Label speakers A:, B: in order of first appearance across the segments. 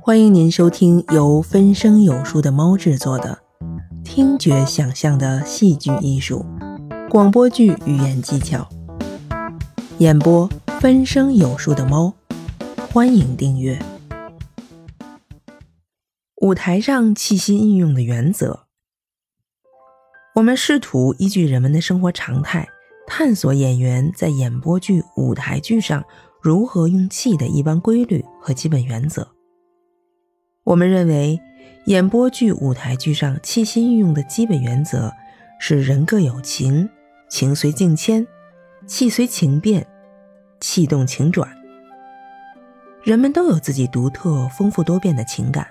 A: 欢迎您收听由分声有书的猫制作的听觉想象的戏剧艺术广播剧语言技巧，演播分声有书的猫。欢迎订阅。舞台上气息运用的原则，我们试图依据人们的生活常态，探索演员在演播剧、舞台剧上如何用气的一般规律和基本原则。我们认为，演播剧、舞台剧上气息运用的基本原则是：人各有情，情随境迁，气随情变，气动情转。人们都有自己独特、丰富多变的情感，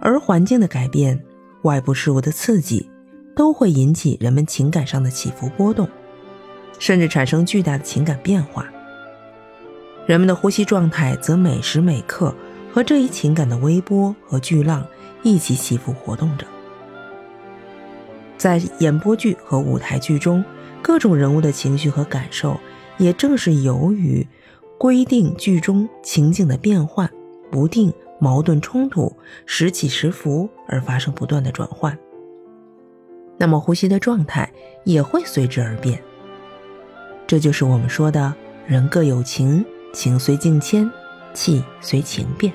A: 而环境的改变、外部事物的刺激，都会引起人们情感上的起伏波动，甚至产生巨大的情感变化。人们的呼吸状态则每时每刻。和这一情感的微波和巨浪一起起伏活动着，在演播剧和舞台剧中，各种人物的情绪和感受，也正是由于规定剧中情境的变幻不定、矛盾冲突、时起时伏而发生不断的转换。那么，呼吸的状态也会随之而变。这就是我们说的“人各有情，情随境迁，气随情变”。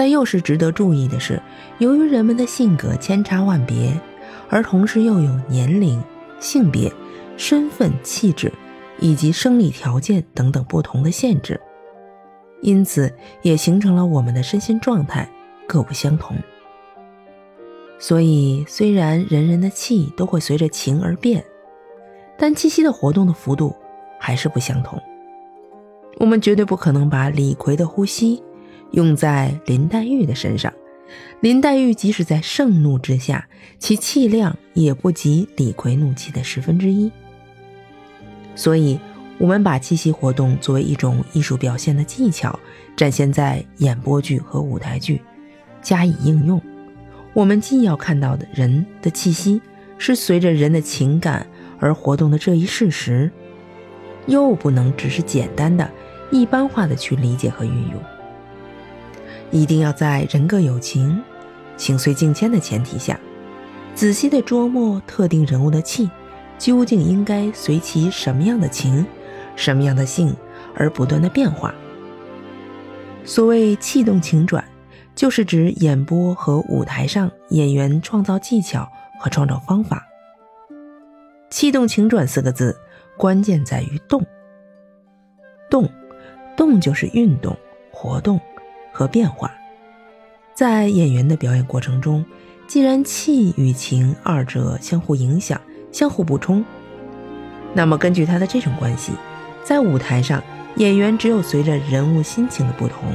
A: 但又是值得注意的是，由于人们的性格千差万别，而同时又有年龄、性别、身份、气质以及生理条件等等不同的限制，因此也形成了我们的身心状态各不相同。所以，虽然人人的气都会随着情而变，但气息的活动的幅度还是不相同。我们绝对不可能把李逵的呼吸。用在林黛玉的身上，林黛玉即使在盛怒之下，其气量也不及李逵怒气的十分之一。所以，我们把气息活动作为一种艺术表现的技巧，展现在演播剧和舞台剧，加以应用。我们既要看到的人的气息是随着人的情感而活动的这一事实，又不能只是简单的、一般化的去理解和运用。一定要在人各有情，情随境迁的前提下，仔细的琢磨特定人物的气，究竟应该随其什么样的情，什么样的性而不断的变化。所谓气动情转，就是指演播和舞台上演员创造技巧和创造方法。气动情转四个字，关键在于动。动，动就是运动、活动。和变化，在演员的表演过程中，既然气与情二者相互影响、相互补充，那么根据他的这种关系，在舞台上，演员只有随着人物心情的不同、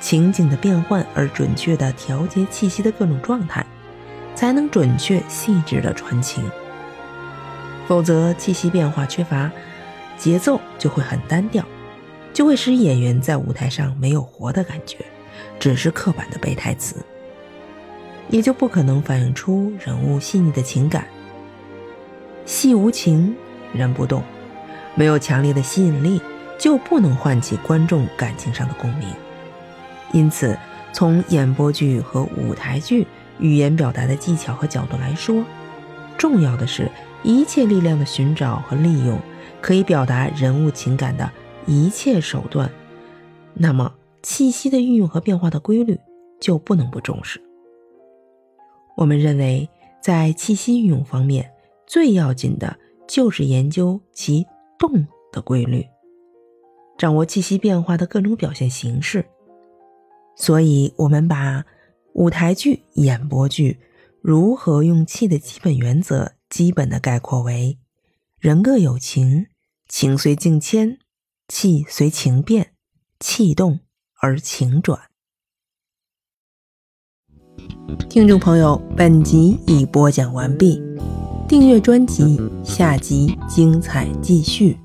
A: 情景的变换而准确地调节气息的各种状态，才能准确细致地传情。否则，气息变化缺乏，节奏就会很单调。就会使演员在舞台上没有活的感觉，只是刻板的背台词，也就不可能反映出人物细腻的情感。戏无情，人不动，没有强烈的吸引力，就不能唤起观众感情上的共鸣。因此，从演播剧和舞台剧语言表达的技巧和角度来说，重要的是一切力量的寻找和利用，可以表达人物情感的。一切手段，那么气息的运用和变化的规律就不能不重视。我们认为，在气息运用方面，最要紧的就是研究其动的规律，掌握气息变化的各种表现形式。所以，我们把舞台剧、演播剧如何用气的基本原则，基本的概括为：人各有情，情随境迁。气随情变，气动而情转。听众朋友，本集已播讲完毕，订阅专辑，下集精彩继续。